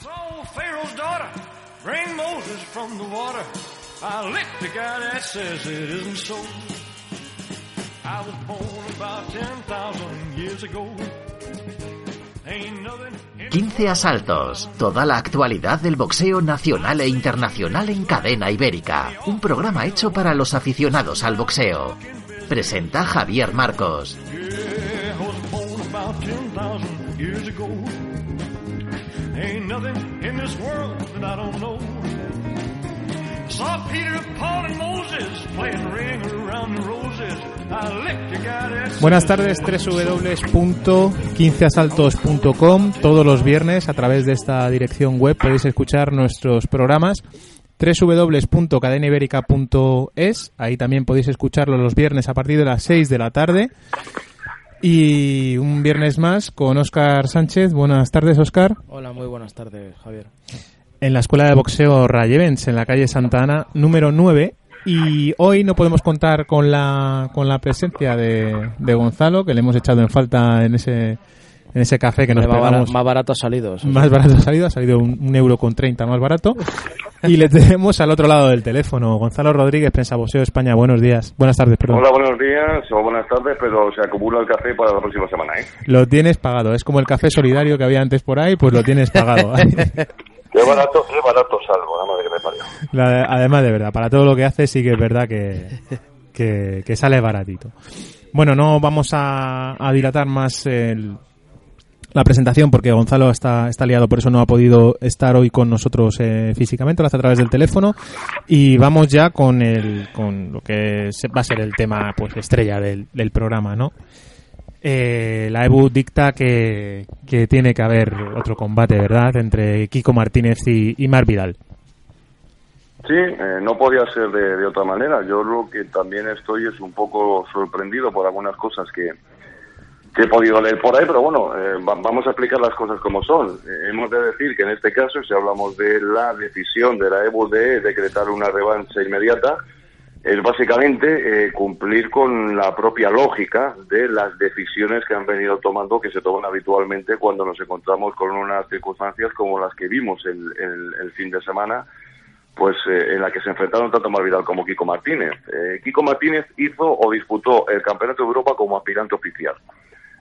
saw Pharaoh's daughter bring Moses from the water. I licked the guy that says it isn't so. I was born about 10,000 years ago. Ain't nothing in 15 asaltos, toda la actualidad del boxeo nacional e internacional en cadena ibérica. Un programa hecho para los aficionados al boxeo. Presenta Javier Marcos. Yeah, Buenas tardes, www.15asaltos.com. Todos los viernes a través de esta dirección web podéis escuchar nuestros programas www.cadenaiberica.es. Ahí también podéis escucharlo los viernes a partir de las 6 de la tarde. Y un viernes más con Óscar Sánchez. Buenas tardes, Óscar. Hola, muy buenas tardes, Javier. En la Escuela de Boxeo Rayevens, en la calle Santa Ana, número 9. Y hoy no podemos contar con la, con la presencia de, de Gonzalo, que le hemos echado en falta en ese, en ese café que nos más, pegamos. más barato ha salido. eso Más sí. barato ha salido, ha salido un, un euro con 30 más barato. Y le tenemos al otro lado del teléfono, Gonzalo Rodríguez, Pensa Boxeo España. Buenos días, buenas tardes, perdón. Hola, buenos días o buenas tardes, pero se acumula el café para la próxima semana, ¿eh? Lo tienes pagado, es como el café solidario que había antes por ahí, pues lo tienes pagado. Qué barato, qué barato que me parió. La- además, de verdad, para todo lo que hace sí que es verdad que, que, que sale baratito. Bueno, no vamos a, a dilatar más el- la presentación porque Gonzalo está, está liado, por eso no ha podido estar hoy con nosotros eh, físicamente, lo hace a través del teléfono. Y vamos ya con, el, con lo que va a ser el tema pues estrella del, del programa, ¿no? Eh, la EBU dicta que, que tiene que haber otro combate, ¿verdad?, entre Kiko Martínez y, y Mar Vidal. Sí, eh, no podía ser de otra manera. Yo lo que también estoy es un poco sorprendido por algunas cosas que, que he podido leer por ahí, pero bueno, eh, va- vamos a explicar las cosas como son. Eh, hemos de decir que en este caso, si hablamos de la decisión de la EBU de decretar una revancha inmediata, es básicamente eh, cumplir con la propia lógica de las decisiones que han venido tomando, que se toman habitualmente cuando nos encontramos con unas circunstancias como las que vimos el, el- el fin de semana, pues eh, en la que se enfrentaron tanto Marvidal como Kiko Martínez. Eh, Kiko Martínez hizo o disputó el Campeonato de Europa como aspirante oficial.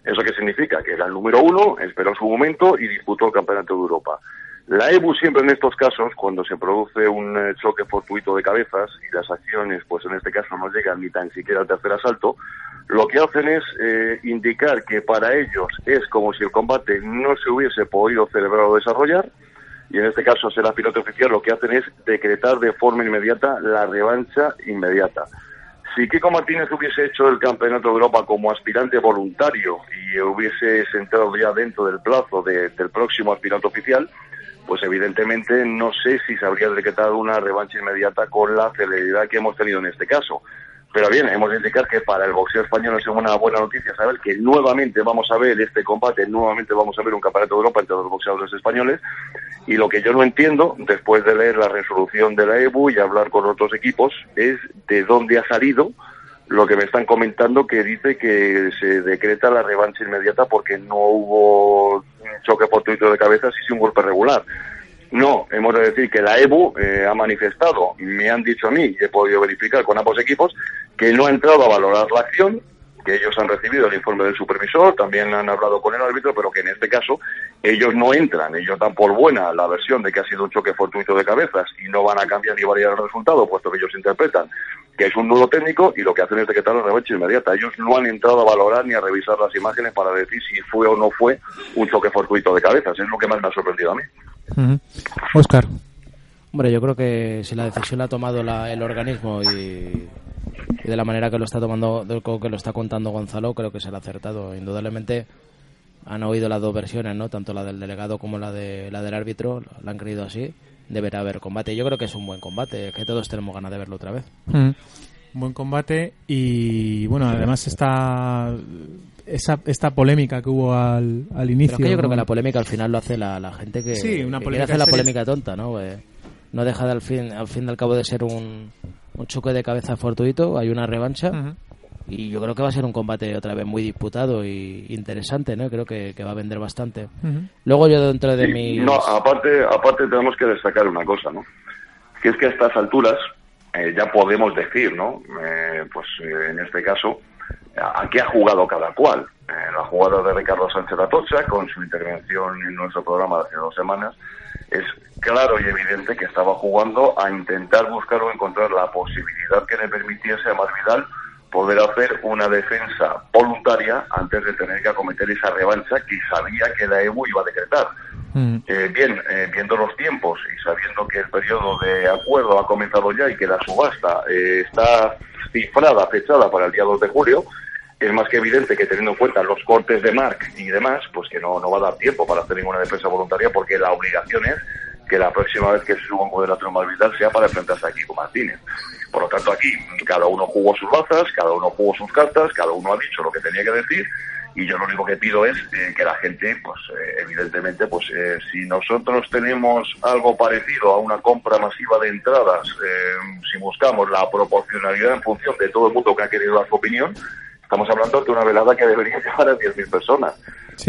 ¿Eso qué significa? Que era el número uno, esperó su momento y disputó el Campeonato de Europa. La EBU siempre en estos casos, cuando se produce un eh, choque fortuito de cabezas y las acciones, pues en este caso no llegan ni tan siquiera al tercer asalto, lo que hacen es eh, indicar que para ellos es como si el combate no se hubiese podido celebrar o desarrollar, y en este caso será piloto oficial, lo que hacen es decretar de forma inmediata la revancha inmediata. Si Kiko Martínez hubiese hecho el Campeonato de Europa como aspirante voluntario y hubiese entrado ya dentro del plazo de- del próximo aspirante oficial, pues evidentemente no sé si se habría decretado una revancha inmediata con la celeridad que hemos tenido en este caso. Pero bien, hemos de indicar que para el boxeo español es una buena noticia saber que nuevamente vamos a ver este combate, nuevamente vamos a ver un campeonato de Europa entre los boxeadores españoles. Y lo que yo no entiendo, después de leer la resolución de la EBU y hablar con otros equipos, es de dónde ha salido lo que me están comentando que dice que se decreta la revancha inmediata porque no hubo un choque fortuito de cabezas y sí un golpe regular. No, hemos de decir que la EBU eh, ha manifestado, me han dicho a mí, y he podido verificar con ambos equipos, que no ha entrado a valorar la acción, que ellos han recibido el informe del supervisor, también han hablado con el árbitro, pero que en este caso ellos no entran, ellos dan por buena la versión de que ha sido un choque fortuito de cabezas y no van a cambiar ni variar el resultado, puesto que ellos interpretan que es un nudo técnico y lo que hacen es decretar la revancha inmediata. Ellos no han entrado a valorar ni a revisar las imágenes para decir si fue o no fue un choque fortuito de cabezas, es lo que más me ha sorprendido a mí. Ujú. Óscar. Hombre, yo creo que si la decisión la ha tomado la- el organismo y, y de la manera que lo está tomando, que lo está contando Gonzalo, creo que será acertado. Indudablemente han oído las dos versiones, ¿no? Tanto la del delegado como la de la del árbitro, la han creído así. Deberá haber combate. Yo creo que es un buen combate, que todos tenemos ganas de verlo otra vez. Mm. Buen combate y bueno, además esta esa, esta polémica que hubo al, al inicio. Pero es que yo creo que la polémica al final lo hace la, la gente que, Sí, una que polémica hacer la polémica tonta, ¿no? Eh, no deja de al fin, al fin y al cabo de ser un, un choque de cabeza fortuito, hay una revancha y yo creo que va a ser un combate otra vez muy disputado y interesante, ¿no? Creo que, va a vender bastante. Luego yo dentro de mi... No, aparte, aparte tenemos que destacar una cosa, ¿no? Que es que a estas alturas eh, ya podemos decir, ¿no? Eh, pues eh, en este caso, a, qué ha jugado cada cual. la jugada de Ricardo Sánchez Atocha, con su intervención en nuestro programa de hace dos semanas, es claro y evidente que estaba jugando a intentar buscar o encontrar la posibilidad que le permitiese a Vidal poder hacer una defensa voluntaria antes de tener que acometer esa revancha que sabía que la EBU iba a decretar. Mm. Eh, bien, eh, viendo los tiempos y sabiendo que el periodo de acuerdo ha comenzado ya y que la subasta eh, está cifrada, fechada para el día 2 de julio, es más que evidente que teniendo en cuenta los cortes de Mark y demás, pues que no, no va a dar tiempo para hacer ninguna defensa voluntaria porque la obligación es que la próxima vez que se suba un modelo Malvidal sea para enfrentarse a Kiko Martínez. Por lo tanto, aquí cada uno jugó sus bazas, cada uno jugó sus cartas, cada uno ha dicho lo que tenía que decir y yo lo único que pido es eh, que la gente, pues eh, evidentemente, pues eh, si nosotros tenemos algo parecido a una compra masiva de entradas, si buscamos la proporcionalidad en función de todo el mundo que ha querido dar su opinión, estamos hablando de una velada que debería llevar a 10.000 personas,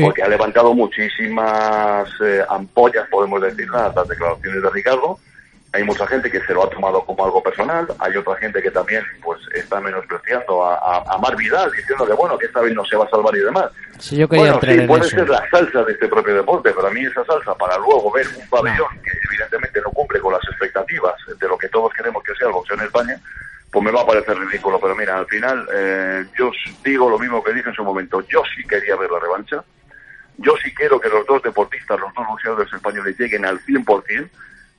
porque ha levantado muchísimas ampollas, podemos decir, las declaraciones de Ricardo, hay mucha gente que se lo ha tomado como algo personal, hay otra gente que también pues está menospreciando a, a, Mar Vidal, diciendo que bueno, que esta vez no se va a salvar y demás. Sí, yo bueno, sí, puede ser la salsa de este propio deporte, pero a mí esa salsa para luego ver un pabellón que evidentemente no cumple con las expectativas de lo que todos queremos que sea el boxeo en España, pues me va a parecer ridículo. Pero mira, al final eh, yo digo lo mismo que dije en su momento, yo sí quería ver la revancha, yo sí quiero que los dos deportistas, los dos boxeadores españoles lleguen al 100%,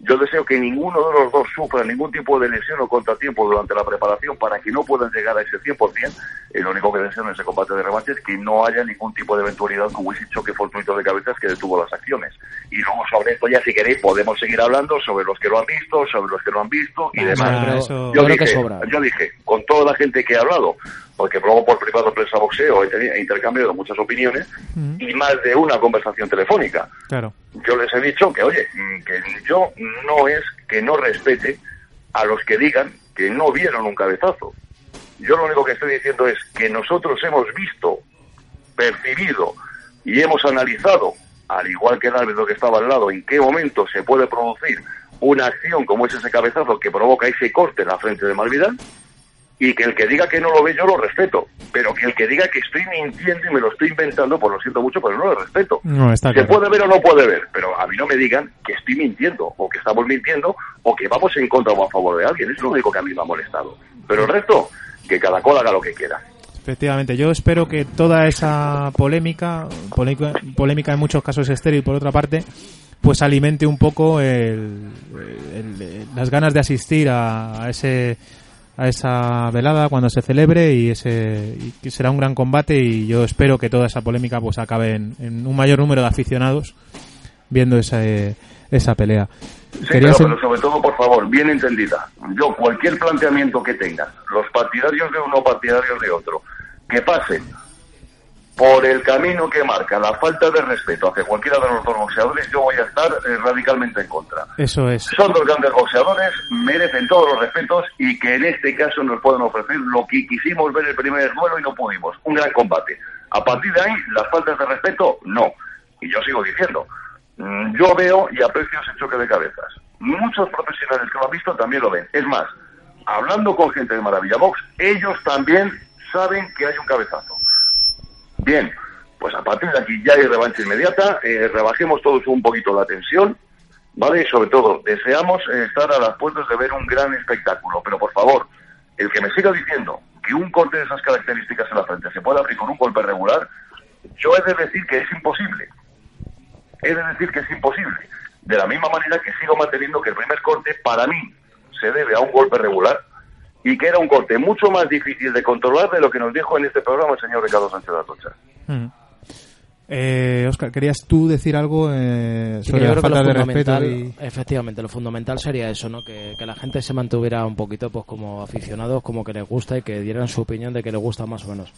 yo deseo que ninguno de los dos sufra ningún tipo de lesión o contratiempo durante la preparación para que no puedan llegar a ese 100%. Y lo único que deseo en ese combate de revanche es que no haya ningún tipo de eventualidad como ese choque fortuito de cabezas que detuvo las acciones. Y luego sobre esto ya si queréis podemos seguir hablando sobre los que lo han visto, sobre los que lo han visto y demás. yo, dije, yo dije, con toda la gente que he hablado, porque luego por privado prensa boxeo he, intercambiado muchas opiniones y más de una conversación telefónica. Claro. Yo les he dicho que, oye, que yo no es que no respete a los que digan que no vieron un cabezazo. Yo lo único que estoy diciendo es que nosotros hemos visto, percibido y hemos analizado, al igual que el árbitro que estaba al lado, en qué momento se puede producir una acción como es ese cabezazo que provoca ese corte en la frente de Malvidal y que el que diga que no lo ve yo lo respeto, pero que el que diga que estoy mintiendo y me lo estoy inventando, pues lo siento mucho, pero no lo respeto. Se puede ver o no puede ver, pero a mí no me digan que estoy mintiendo, o que estamos mintiendo, o que vamos en contra o a favor de alguien. Es lo único que a mí me ha molestado. Pero el resto, que cada cual haga lo que quiera. Efectivamente, yo espero que toda esa polémica, polémica, polémica en muchos casos estéril por otra parte, pues alimente un poco las ganas de asistir a ese a esa velada cuando se celebre y ese y será un gran combate y yo espero que toda esa polémica pues acabe en, un mayor número de aficionados viendo esa, esa pelea. Sí, pero, sobre todo, por favor, bien entendida. Yo, cualquier planteamiento que tenga, los partidarios de uno, partidarios de otro, que pasen por el camino que marca la falta de respeto hacia cualquiera de los dos boxeadores, yo voy a estar eh, radicalmente en contra. Eso es. Son dos grandes boxeadores, merecen todos los respetos y que en este caso nos pueden ofrecer lo que quisimos ver el primer duelo y no pudimos, un gran combate. A partir de ahí, las faltas de respeto, no. Y yo sigo diciendo, mm, yo veo y aprecio ese choque de cabezas. Muchos profesionales que lo han visto también lo ven. Es más, hablando con gente de Maravilla Box, ellos también saben que hay un cabezazo Bien, pues a partir de aquí ya hay revancha inmediata, eh, rebajemos todos un poquito la tensión, ¿vale? Y sobre todo, deseamos eh, estar a las puertas de ver un gran espectáculo, pero por favor, el que me siga diciendo que un corte de esas características en la frente se puede abrir con un golpe regular, yo he de decir que es imposible. He de decir que es imposible. De la misma manera que sigo manteniendo que el primer corte, para mí, se debe a un golpe regular, y que era un corte mucho más difícil de controlar de lo que nos dijo en este programa el señor Ricardo Sánchez de Atocha. Mm. Eh, Oscar, ¿querías tú decir algo eh, sobre la falta de respeto? Efectivamente, lo fundamental sería eso, ¿no? Que, la gente se mantuviera un poquito pues como aficionados, como que les gusta y que dieran su opinión de que les gusta más o menos.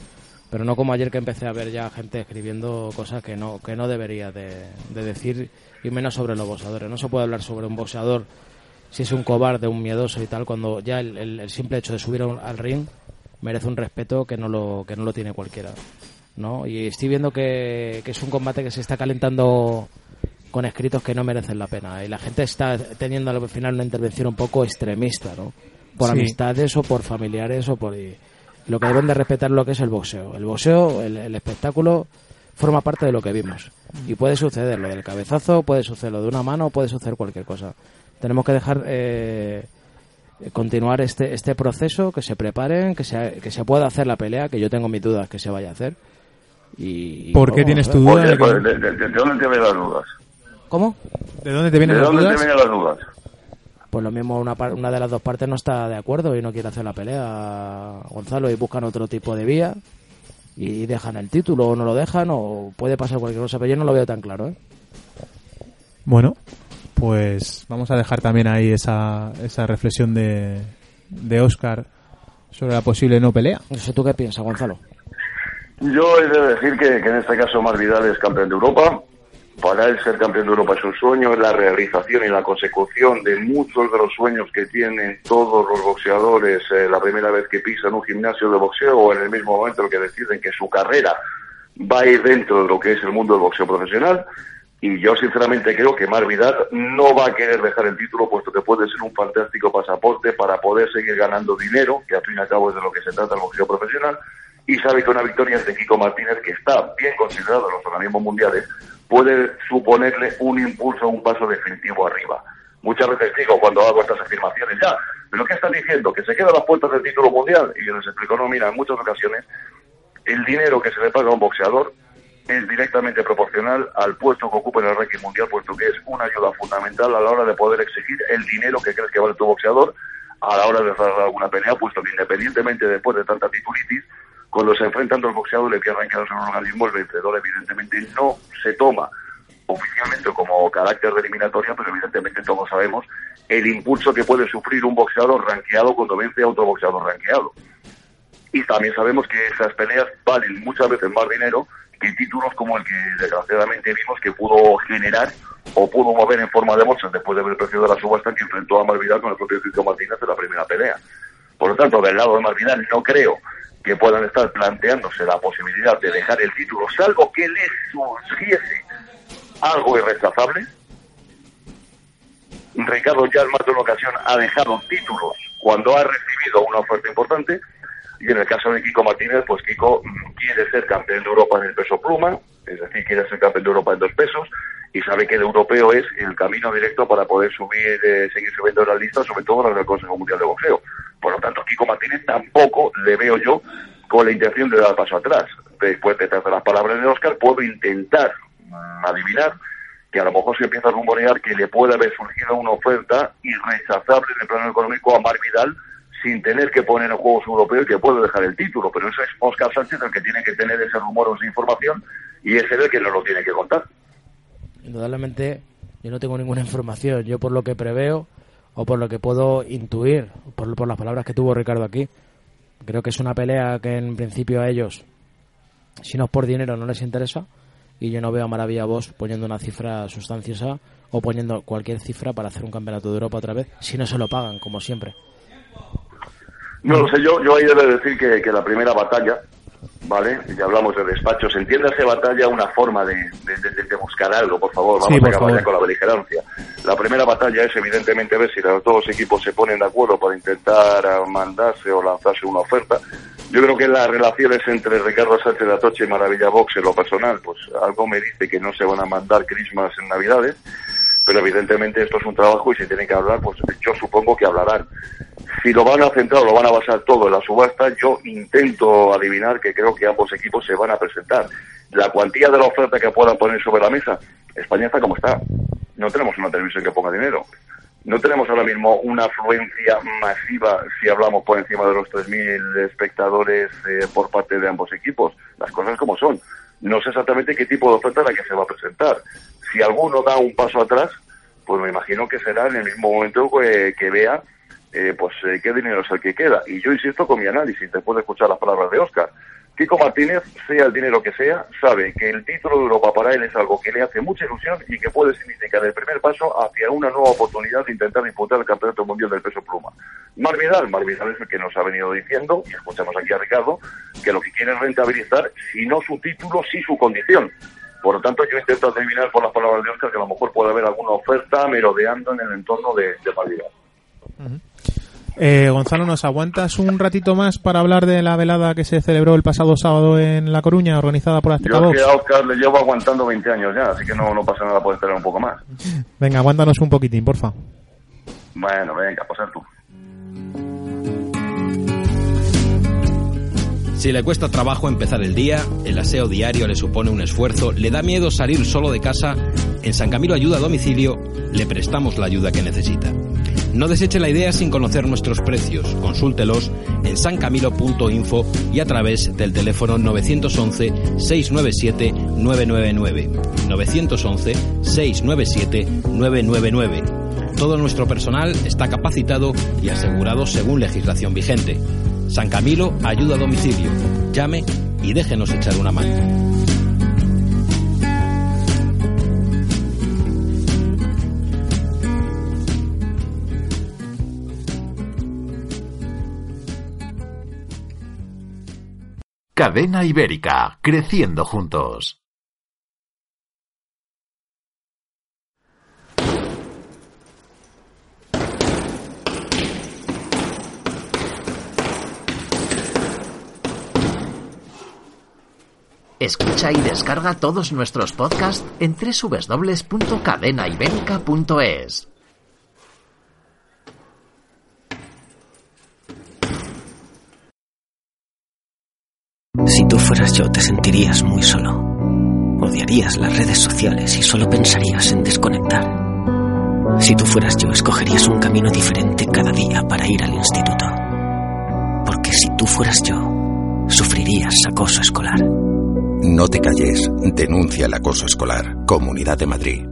Pero no como ayer que empecé a ver ya gente escribiendo cosas que no, que no debería de, de decir y menos sobre los boxeadores. No se puede hablar sobre un boxeador si es un cobarde, un miedoso y tal, cuando ya el, simple hecho de subir al ring merece un respeto que no lo, que no lo tiene cualquiera. ¿no? Y estoy viendo que, que es un combate que se está calentando con escritos que no merecen la pena. Y la gente está teniendo al final una intervención un poco extremista, ¿no? Por Sí. amistades o por familiares o por... y lo que deben de respetar lo que es el boxeo. El boxeo, el, el espectáculo, forma parte de lo que vimos. Y puede suceder lo del cabezazo, puede suceder lo de una mano, puede suceder cualquier cosa. Tenemos que dejar eh, continuar este, este proceso, que se preparen, que se, que se pueda hacer la pelea, que yo tengo mis dudas que se vaya a hacer. Y, ¿Por qué tienes tu duda? Oye, de, pues, que- ¿de, de- de dónde te vienen las dudas? ¿Cómo? ¿De dónde te ¿De vienen las dónde te dudas? vienen las dudas? Pues lo mismo, una, par- una de las dos partes no está de acuerdo y no quiere hacer la pelea, Gonzalo, y buscan otro tipo de vía y dejan el título o no lo dejan o puede pasar cualquier cosa, pero yo no lo veo tan claro, ¿eh? Bueno, pues vamos a dejar también ahí esa, esa reflexión de, de Oscar sobre la posible no pelea. No sé tú qué piensas, Gonzalo. Yo he de decir que, que en este caso Mar Vidal es campeón de Europa. Para él ser campeón de Europa es un sueño, es la realización y la consecución de muchos de los sueños que tienen todos los boxeadores eh, la primera vez que pisan un gimnasio de boxeo o en el mismo momento en que deciden que su carrera va a ir dentro de lo que es el mundo del boxeo profesional. Y yo sinceramente creo que Mar Vidal no va a querer dejar el título, puesto que puede ser un fantástico pasaporte para poder seguir ganando dinero, que al fin y al cabo es de lo que se trata el boxeo profesional, y sabe que una victoria de Kiko Martínez, que está bien considerado en los organismos mundiales, puede suponerle un impulso, un paso definitivo arriba. Muchas veces digo cuando hago estas afirmaciones, ya, pero ¿qué están diciendo? ¿Que se quedan las puertas del título mundial? Y yo les explico, no, mira, en muchas ocasiones el dinero que se le paga a un boxeador es directamente proporcional al puesto que ocupa en el ranking mundial, puesto que es una ayuda fundamental a la hora de poder exigir el dinero que crees que vale tu boxeador a la hora de hacer alguna pelea, puesto que independientemente después de tanta titulitis, cuando se enfrentan dos boxeadores que arrancan en un organismo, el vencedor evidentemente no se toma oficialmente como carácter de eliminatoria, pero evidentemente todos sabemos el impulso que puede sufrir un boxeador ranqueado cuando vence a otro boxeador ranqueado. Y también sabemos que esas peleas valen muchas veces más dinero títulos como el que desgraciadamente vimos que pudo generar o pudo mover en forma de bolsas después de ver el la subasta que enfrentó a Marvidal con el propio Cristo Martínez en la primera pelea. Por lo tanto, del lado de Marvidal no creo que puedan estar planteándose la posibilidad de dejar el título, salvo que les surgiese algo irrechazable. Ricardo ya en más de una ocasión ha dejado títulos cuando ha recibido una oferta importante y en el caso de Kiko Martínez, pues Kiko mm, quiere ser campeón de Europa en el peso pluma, es decir, quiere ser campeón de Europa en dos pesos y sabe que el europeo es el camino directo para poder subir, eh, seguir subiendo en la lista, sobre todo en el Consejo Mundial de Boxeo. Por lo tanto, Kiko Martínez tampoco le veo yo con la intención de dar paso atrás. Después de las palabras de Oscar, puedo intentar mm, adivinar que a lo mejor se empieza a rumorear que le puede haber surgido una oferta irrechazable en el plano económico a Mar Vidal sin tener que poner en juego su europeo y que puede dejar el título. Pero eso es Oscar Sánchez el que tiene que tener ese rumor o esa información y es él el que nos lo tiene que contar. Indudablemente, yo no tengo ninguna información. Yo, por lo que preveo o por lo que puedo intuir, por, por las palabras que tuvo Ricardo aquí, creo que es una pelea que en principio a ellos, si no es por dinero, no les interesa. Y yo no veo a Maravilla Bosch poniendo una cifra sustanciosa o poniendo cualquier cifra para hacer un campeonato de Europa otra vez, si no se lo pagan, como siempre. No lo sé yo, yo ahí debo decir que, que la primera batalla, ¿vale? Ya hablamos de despachos, entiéndase batalla una forma de, de- de- de buscar algo, por favor, vamos Sí, a acabar ya con la beligerancia. La primera batalla es evidentemente ver si los dos equipos se ponen de acuerdo para intentar mandarse o lanzarse una oferta. Yo creo que las relaciones entre Ricardo Sánchez de Atoche y Maravilla Box en lo personal, pues algo me dice que no se van a mandar Christmas en Navidades, pero evidentemente esto es un trabajo y si tienen que hablar, pues yo supongo que hablarán. Si lo van a centrar o lo van a basar todo en la subasta, yo intento adivinar que creo que ambos equipos se van a presentar. La cuantía de la oferta que puedan poner sobre la mesa, España está como está. No tenemos una televisión que ponga dinero. No tenemos ahora mismo una afluencia masiva si hablamos por encima de los 3.000 espectadores eh, por parte de ambos equipos. Las cosas como son. No sé exactamente qué tipo de oferta la que se va a presentar. Si alguno da un paso atrás, pues me imagino que será en el mismo momento que, vea eh, pues eh, qué dinero es el que queda. Y yo insisto con mi análisis, después de escuchar las palabras de Oscar. Kiko Martínez, sea el dinero que sea, sabe que el título de Europa para él es algo que le hace mucha ilusión y que puede significar el primer paso hacia una nueva oportunidad de intentar disputar el Campeonato Mundial del Peso Pluma. Marvidal, Marvidal es el que nos ha venido diciendo, y escuchamos aquí a Ricardo, que lo que quiere es rentabilizar, si no su título, sí su condición. Por lo tanto, yo intento adivinar por las palabras de Oscar que a lo mejor puede haber alguna oferta merodeando en el entorno de, de Marvidal. Eh, Gonzalo, ¿nos aguantas un ratito más para hablar de la velada que se celebró el pasado sábado en La Coruña, organizada por Azteca Yo Box? que a Oscar le llevo aguantando 20 años ya, así que no, no pasa nada por esperar un poco más. Venga, aguántanos un poquitín, porfa. Bueno, venga, pasar tú. Si le cuesta trabajo empezar el día, el aseo diario le supone un esfuerzo, le da miedo salir solo de casa, en San Camilo Ayuda a Domicilio le prestamos la ayuda que necesita. No deseche la idea sin conocer nuestros precios. Consúltelos en sancamilo.info y a través del teléfono 911-697-999. 911-697-999. Todo nuestro personal está capacitado y asegurado según legislación vigente. San Camilo ayuda a domicilio. Llame y déjenos echar una mano. Cadena Ibérica, creciendo juntos. Escucha y descarga todos nuestros podcasts en www.cadenaibérica.es. Si tú fueras yo, te sentirías muy solo. Odiarías las redes sociales y solo pensarías en desconectar. Si tú fueras yo, escogerías un camino diferente cada día para ir al instituto. Porque si tú fueras yo, sufrirías acoso escolar. No te calles, denuncia el acoso escolar. Comunidad de Madrid.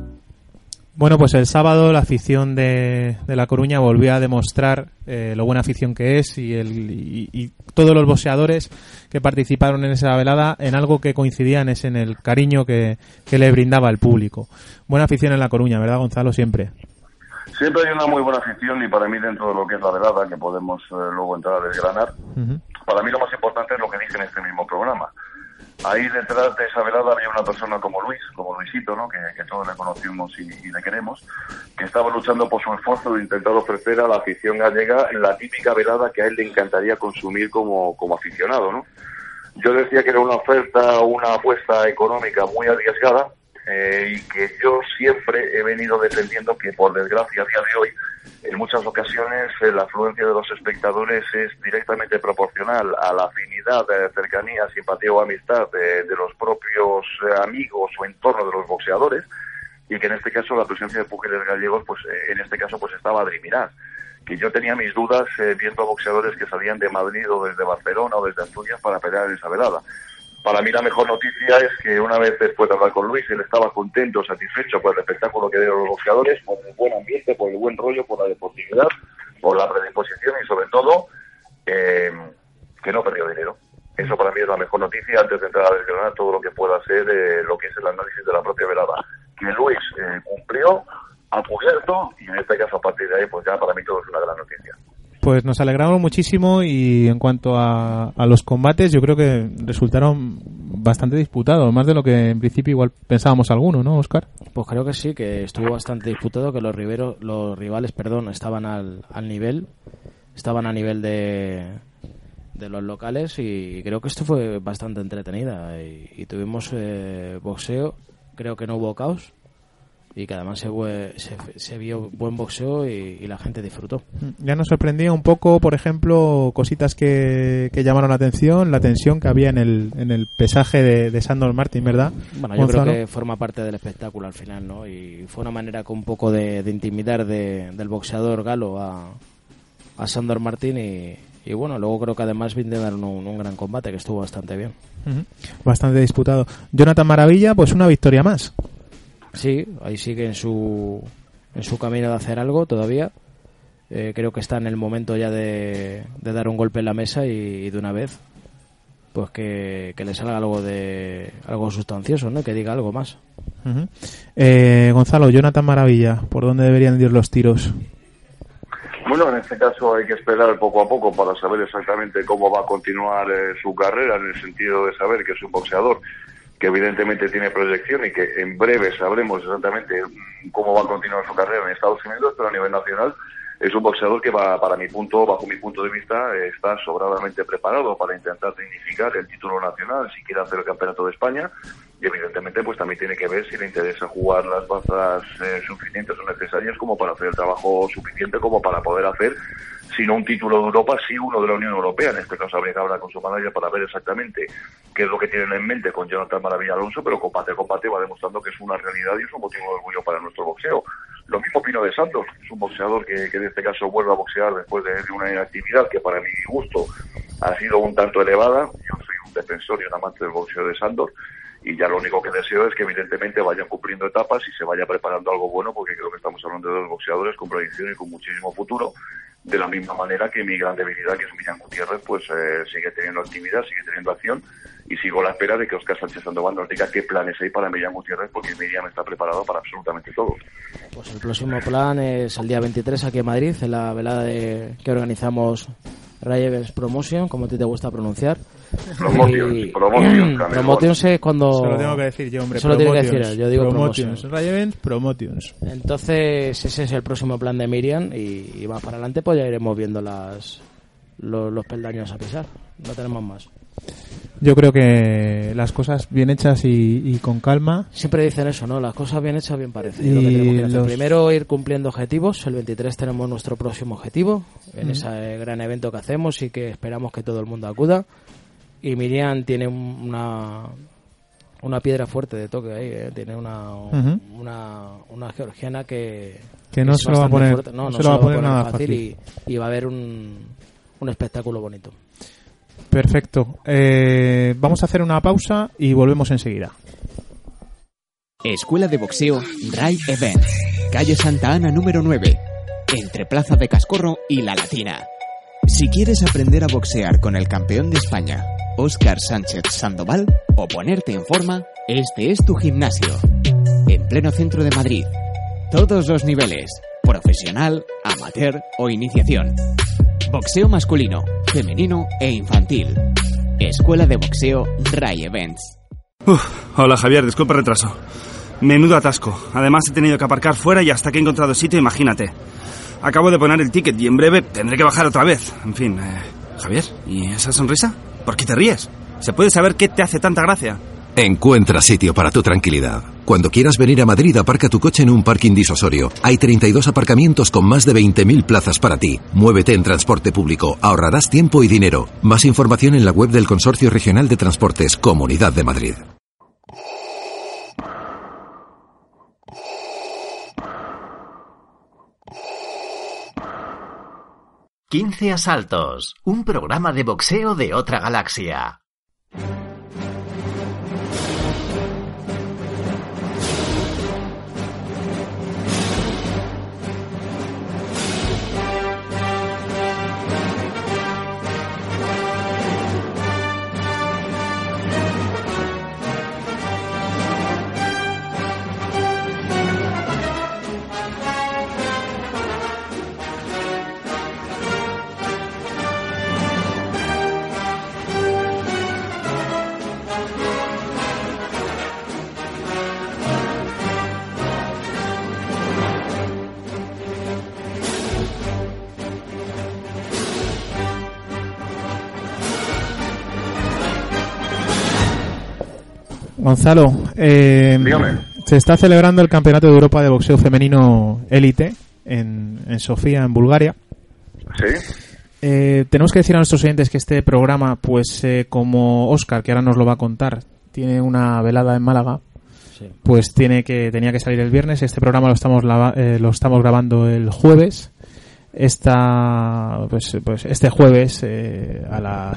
Bueno, pues el sábado la afición de, de La Coruña volvió a demostrar eh, lo buena afición que es y, el, y, y todos los boxeadores que participaron en esa velada en algo que coincidían es en el cariño que, que le brindaba el público. Buena afición en La Coruña, ¿verdad, Gonzalo? Siempre. Siempre hay una muy buena afición y para mí dentro de lo que es la velada, que podemos eh, luego entrar a desgranar, para mí lo más importante es lo que dije en este mismo programa. Ahí detrás de esa velada había una persona como Luis, como Luisito, ¿no? que, que todos le conocimos y, y le queremos, que estaba luchando por su esfuerzo de intentar ofrecer a la afición gallega la típica velada que a él le encantaría consumir como, como aficionado. ¿no? Yo decía que era una oferta, una apuesta económica muy arriesgada eh, y que yo siempre he venido defendiendo que, por desgracia, a día de hoy, en muchas ocasiones eh, la afluencia de los espectadores es directamente proporcional a la afinidad, eh, cercanía, simpatía o amistad de, de los propios eh, amigos o entorno de los boxeadores y que en este caso la presencia de pugiles gallegos, pues eh, en este caso pues estaba a. Que yo tenía mis dudas eh, viendo boxeadores que salían de Madrid o desde Barcelona o desde Asturias para pelear en esa velada. Para mí la mejor noticia es que una vez después de hablar con Luis, él estaba contento, satisfecho por el espectáculo que dieron los boxeadores, por el buen ambiente, por el buen rollo, por la deportividad, por la predisposición y sobre todo eh, que no perdió dinero. Eso para mí es la mejor noticia antes de entrar a desgranar todo lo que pueda ser eh, lo que es el análisis de la propia velada. Que Luis eh, cumplió, ha cubierto y en este caso a partir de ahí pues ya para mí todo es una gran noticia. Pues nos alegramos muchísimo y en cuanto a, a los combates yo creo que resultaron bastante disputados, más de lo que en principio igual pensábamos alguno, ¿no, Oscar? Pues creo que sí, que estuvo bastante disputado, que los riveros, los rivales, perdón, estaban al, al nivel, estaban a nivel de, de los locales y creo que esto fue bastante entretenida y, y tuvimos eh, boxeo, creo que no hubo caos y que además se, se, se vio buen boxeo y, y la gente disfrutó. Ya nos sorprendía un poco, por ejemplo, cositas que, que llamaron la atención, la tensión que había en el, en el pesaje de, de Sandor Martin, ¿verdad? Bueno, yo Gonzalo? creo que forma parte del espectáculo al final, ¿no? Y fue una manera con un poco de, de intimidar de- del boxeador galo a, a Sandor Martín y, y bueno, luego creo que además brindaron un, un gran combate que estuvo bastante bien. Bastante disputado. Jonathan Maravilla, pues una victoria más. Sí, ahí sigue en su, en su camino de hacer algo todavía. Eh, creo que está en el momento ya de, de dar un golpe en la mesa y, y de una vez. pues que, que le salga algo de algo sustancioso, ¿no? Que diga algo más. Eh, Gonzalo, Jonathan Maravilla, ¿por dónde deberían ir los tiros? Bueno, en este caso hay que esperar poco a poco para saber exactamente cómo va a continuar eh, su carrera, en el sentido de saber que es un boxeador que evidentemente tiene proyección y que en breve sabremos exactamente cómo va a continuar su carrera en Estados Unidos, pero a nivel nacional es un boxeador que va, para mi punto, bajo mi punto de vista, está sobradamente preparado para intentar dignificar el título nacional, si quiere hacer el campeonato de España, y evidentemente pues también tiene que ver si le interesa jugar las bazas eh, suficientes o necesarias como para hacer el trabajo suficiente como para poder hacer si no un título de Europa, sí uno de la Unión Europea. En este caso habría que hablar con su manager para ver exactamente qué es lo que tienen en mente con Jonathan Maravilla Alonso, pero combate combate va demostrando que es una realidad y es un motivo de orgullo para nuestro boxeo. Lo mismo opino de Santos, es un boxeador que, que en este caso vuelve a boxear después de, de una inactividad que para mi gusto ha sido un tanto elevada. Yo soy un defensor y un amante del boxeo de Santos y ya lo único que deseo es que evidentemente vayan cumpliendo etapas y se vaya preparando algo bueno porque creo que estamos hablando de dos boxeadores con proyección y con muchísimo futuro de la misma manera que mi gran debilidad que es Miriam Gutiérrez pues eh, sigue teniendo actividad, sigue teniendo acción y sigo a la espera de que Oscar Sánchez Sandoval nos diga qué planes hay para Miriam Gutiérrez porque Miriam está preparado para absolutamente todo. Pues el próximo plan es el día 23 aquí en Madrid, en la velada de, que organizamos Rayevens Promotion, como a ti te gusta pronunciar. Promotions, Y- promotions. Promotions es cuando... Se lo tengo que decir yo, hombre. Eso lo tiene que decir yo digo Promotions. promotions. Promotions. Entonces ese es el próximo plan de Miriam y, y más para adelante pues ya iremos viendo las los, los peldaños a pisar. No tenemos más. Yo creo que las cosas bien hechas y, y con calma. Siempre dicen eso, ¿no? Las cosas bien hechas, bien parecidas. Y Lo que tenemos que hacer. los- Primero ir cumpliendo objetivos. El 23 tenemos nuestro próximo objetivo en Mm. ese gran evento que hacemos y que esperamos que todo el mundo acuda. Y Miriam tiene un- una una piedra fuerte de toque ahí, ¿eh? tiene una, una una georgiana que Que no se lo va a poner- no, no no se lo va a poner poner nada fácil. y, y va a haber un, un espectáculo bonito. Perfecto. Eh, vamos a hacer una pausa y volvemos enseguida. Escuela de Boxeo Ray Events, calle Santa Ana número 9, entre Plaza de Cascorro y La Latina. Si quieres aprender a boxear con el campeón de España, Óscar Sánchez Sandoval, o ponerte en forma, este es tu gimnasio. En pleno centro de Madrid. Todos los niveles, profesional, amateur o iniciación. Boxeo masculino, femenino e infantil. Escuela de Boxeo Ray Events. Uf, hola Javier, disculpa el retraso. Menudo atasco. Además he tenido que aparcar fuera y hasta que he encontrado sitio, imagínate. Acabo de poner el ticket y en breve tendré que bajar otra vez. En fin, eh, Javier, ¿y esa sonrisa? ¿Por qué te ríes? ¿Se puede saber qué te hace tanta gracia? Encuentra sitio para tu tranquilidad. Cuando quieras venir a Madrid, aparca tu coche en un parking disuasorio. Hay 32 aparcamientos con más de 20.000 plazas para ti. Muévete en transporte público, ahorrarás tiempo y dinero. Más información en la web del Consorcio Regional de Transportes, Comunidad de Madrid. Quince asaltos, un programa de boxeo de otra galaxia. Gonzalo, eh, se está celebrando el Campeonato de Europa de Boxeo Femenino Élite en, en Sofía, en Bulgaria. ¿Sí? Eh, tenemos que decir a nuestros oyentes que este programa, pues eh, como Oscar, que ahora nos lo va a contar, tiene una velada en Málaga, Sí. pues tiene que tenía que salir el viernes. Este programa lo estamos lava- eh, lo estamos grabando el jueves. Esta, pues, pues este jueves eh, a la,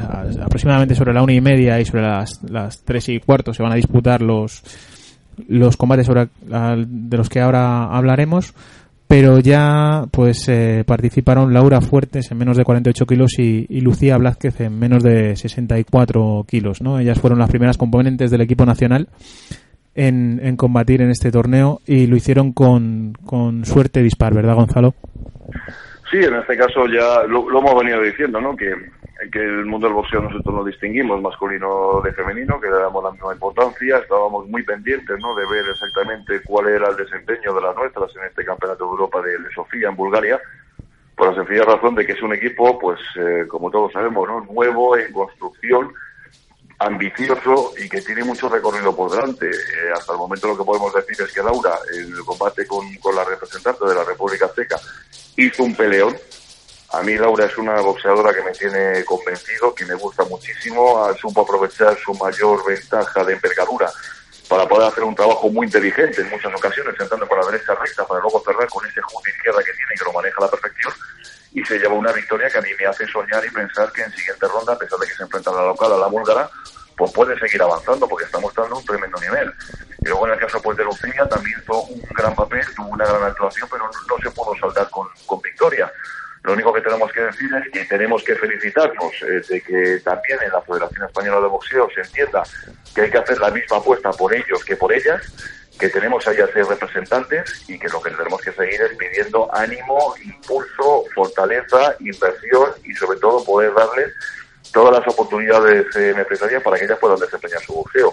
aproximadamente sobre la una y media y sobre las, las tres y cuarto se van a disputar los los combates de los que ahora hablaremos pero ya pues eh, participaron Laura Fuertes en menos de 48 kilos y, y, Lucía Blázquez en menos de 64 kilos, ¿no? Ellas fueron las primeras componentes del equipo nacional en, en combatir en este torneo y lo hicieron con, con suerte dispar, ¿verdad, Gonzalo? Sí, en este caso ya lo, lo, hemos venido diciendo, ¿no? Que, que el mundo del boxeo nosotros nos distinguimos masculino de femenino, que le damos la misma importancia, estábamos muy pendientes, ¿no? De ver exactamente cuál era el desempeño de las nuestras en este Campeonato de Europa de, de Sofía en Bulgaria, por la sencilla razón de que es un equipo, pues, eh, como todos sabemos, ¿no? Nuevo en construcción, ambicioso y que tiene mucho recorrido por delante. Eh, hasta el momento lo que podemos decir es que Laura, en el combate con, con la representante de la República Checa, hizo un peleón. A mí Laura es una boxeadora que me tiene convencido, que me gusta muchísimo, supo aprovechar su mayor ventaja de envergadura para poder hacer un trabajo muy inteligente en muchas ocasiones, entrando por la derecha recta para luego cerrar con ese judo izquierda que tiene, que lo maneja a la perfección, y se lleva una victoria que a mí me hace soñar y pensar que en siguiente ronda, a pesar de que se enfrenta a la local, a la búlgara, pues puede seguir avanzando porque está mostrando un tremendo nivel. Y luego en el caso pues, de Lucía también hizo un gran papel, tuvo una gran actuación, pero no, no se pudo saldar con, con, victoria. Lo único que tenemos que decir es que tenemos que felicitarnos eh, de que también en la Federación Española de Boxeo se entienda que hay que hacer la misma apuesta por ellos que por ellas, que tenemos ahí a ser representantes y que lo que tenemos que seguir es pidiendo ánimo, impulso, fortaleza, inversión y sobre todo poder darles todas las oportunidades eh, necesarias para que ellas puedan desempeñar su boxeo.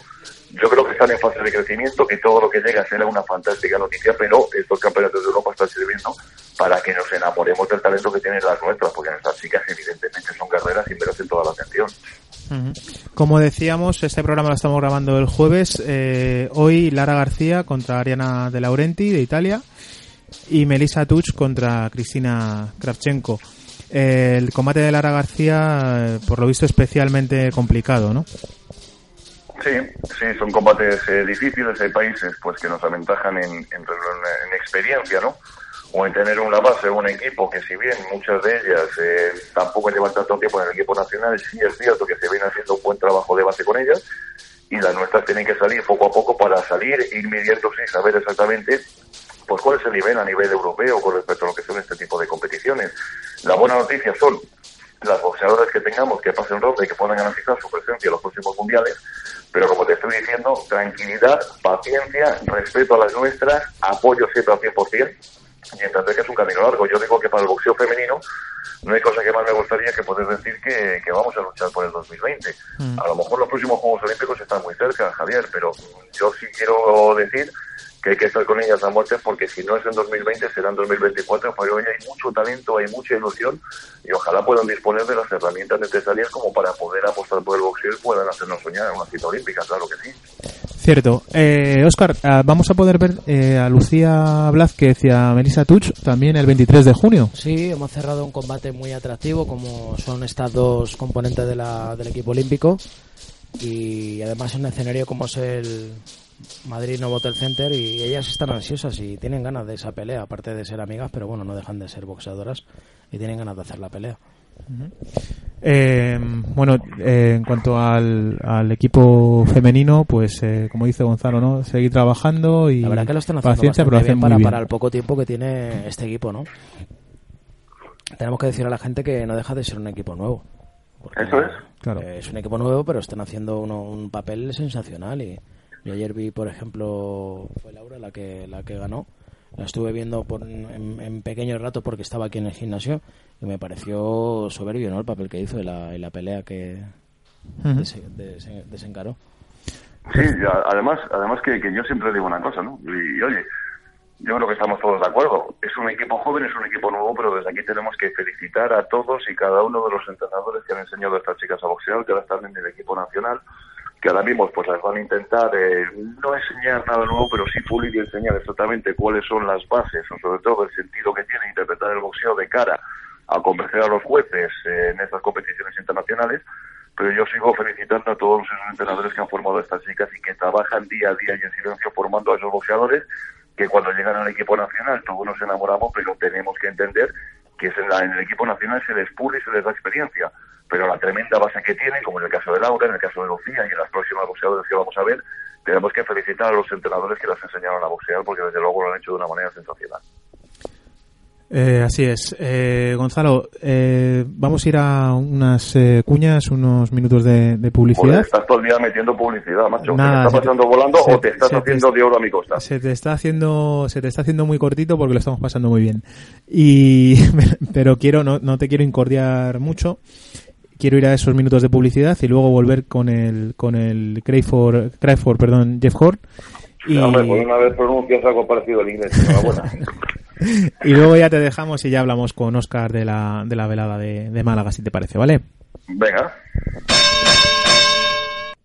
Yo creo que están en fase de crecimiento, que todo lo que llega será una fantástica noticia, pero estos campeonatos de Europa están sirviendo para que nos enamoremos del talento que tienen las nuestras, porque nuestras chicas evidentemente son guerreras y merecen toda la atención. Como decíamos, este programa lo estamos grabando el jueves. Eh, hoy Lara García contra Ariana De Laurenti de Italia y Melissa Tuch contra Cristina Kravchenko. El combate de Lara García, eh, por lo visto, especialmente complicado, ¿no? Sí, sí, son combates eh, difíciles. Hay países pues que nos aventajan en, en, en, experiencia, ¿no? O en tener una base, un equipo que si bien muchas de ellas eh, tampoco llevan tanto tiempo en el equipo nacional, sí es cierto que se viene haciendo un buen trabajo de base con ellas y las nuestras tienen que salir poco a poco para salir, ir midiéndose y saber exactamente pues cuál es el nivel a nivel europeo con respecto a lo que son este tipo de competiciones. La buena noticia son las boxeadoras que tengamos que pasen ronda y que puedan garantizar su presencia en los próximos mundiales, pero como te estoy diciendo, tranquilidad, paciencia, respeto a las nuestras, apoyo siempre al 100%, y entender que es un camino largo. Yo digo que para el boxeo femenino no hay cosa que más me gustaría que poder decir que, que vamos a luchar por el 2020. Mm. A lo mejor los próximos Juegos Olímpicos están muy cerca, Javier, pero yo sí quiero decir que hay que estar con ellas a muerte porque si no es en 2020 será en 2024 pero hoy hay mucho talento, hay mucha ilusión y ojalá puedan disponer de las herramientas necesarias como para poder apostar por el boxeo y puedan hacernos soñar en una cita olímpica, claro que sí. Cierto. Eh, Oscar, vamos a poder ver eh, a Lucía Blázquez y a Melissa Tuch también el 23 de junio. Sí, hemos cerrado un combate muy atractivo como son estas dos componentes de la, del equipo olímpico y además en un escenario como es el, Madrid Novotel Center y ellas están ansiosas y tienen ganas de esa pelea, aparte de ser amigas, pero bueno, no dejan de ser boxeadoras y tienen ganas de hacer la pelea. Eh, bueno, eh, en cuanto al, al, equipo femenino, pues eh, como dice Gonzalo, ¿no? Seguir trabajando y la verdad que lo están haciendo paciencia, pero bien hacen para, muy bien. para el poco tiempo que tiene este equipo, ¿no? Tenemos que decir a la gente que no deja de ser un equipo nuevo. Eso es. Claro. Es un equipo nuevo, pero están haciendo uno, un papel sensacional y yo ayer vi, por ejemplo, fue Laura la que la que ganó. La estuve viendo por, en, en pequeño rato porque estaba aquí en el gimnasio y me pareció soberbio ¿no? el papel que hizo y la, y la pelea que Uh -huh. des, des, desencaró. Sí, además, además que, que, yo siempre digo una cosa, ¿no? Y, y, oye, yo creo que estamos todos de acuerdo. Es un equipo joven, es un equipo nuevo, pero desde aquí tenemos que felicitar a todos y cada uno de los entrenadores que han enseñado a estas chicas a boxear, que ahora están en el equipo nacional que ahora mismo pues las van a intentar eh, no enseñar nada nuevo, pero sí pulir y enseñar exactamente cuáles son las bases, o sobre todo el sentido que tiene interpretar el boxeo de cara a convencer a los jueces eh, en estas competiciones internacionales. Pero yo sigo felicitando a todos esos entrenadores que han formado a estas chicas y que trabajan día a día y en silencio formando a esos boxeadores que cuando llegan al equipo nacional todos nos enamoramos, pero tenemos que entender que en, en el equipo nacional se les pule y se les da experiencia pero la tremenda base que tienen, como en el caso de Laura, en el caso de Lucía y en las próximas boxeadores que vamos a ver, tenemos que felicitar a los entrenadores que las enseñaron a boxear porque desde luego lo han hecho de una manera sensacional. Eh, así es. Eh, Gonzalo, eh, vamos a ir a unas eh, cuñas, unos minutos de, de publicidad. Pues estás todo el día metiendo publicidad, macho. Nada, ¿Te está te- pasando volando se- o te estás te haciendo es- de oro a mi costa? Se te está haciendo, se te está haciendo muy cortito porque lo estamos pasando muy bien. Y, pero quiero, no, no te quiero incordiar mucho. Quiero ir a esos minutos de publicidad y luego volver con el, con el Crayford, Crayford, perdón, Jeff Horn. Y, Hombre, por una vez pronuncias algo parecido al inglés. Enhorabuena. y luego ya te dejamos y ya hablamos con Oscar de la, de la velada de, de Málaga, si te parece, ¿vale? Venga.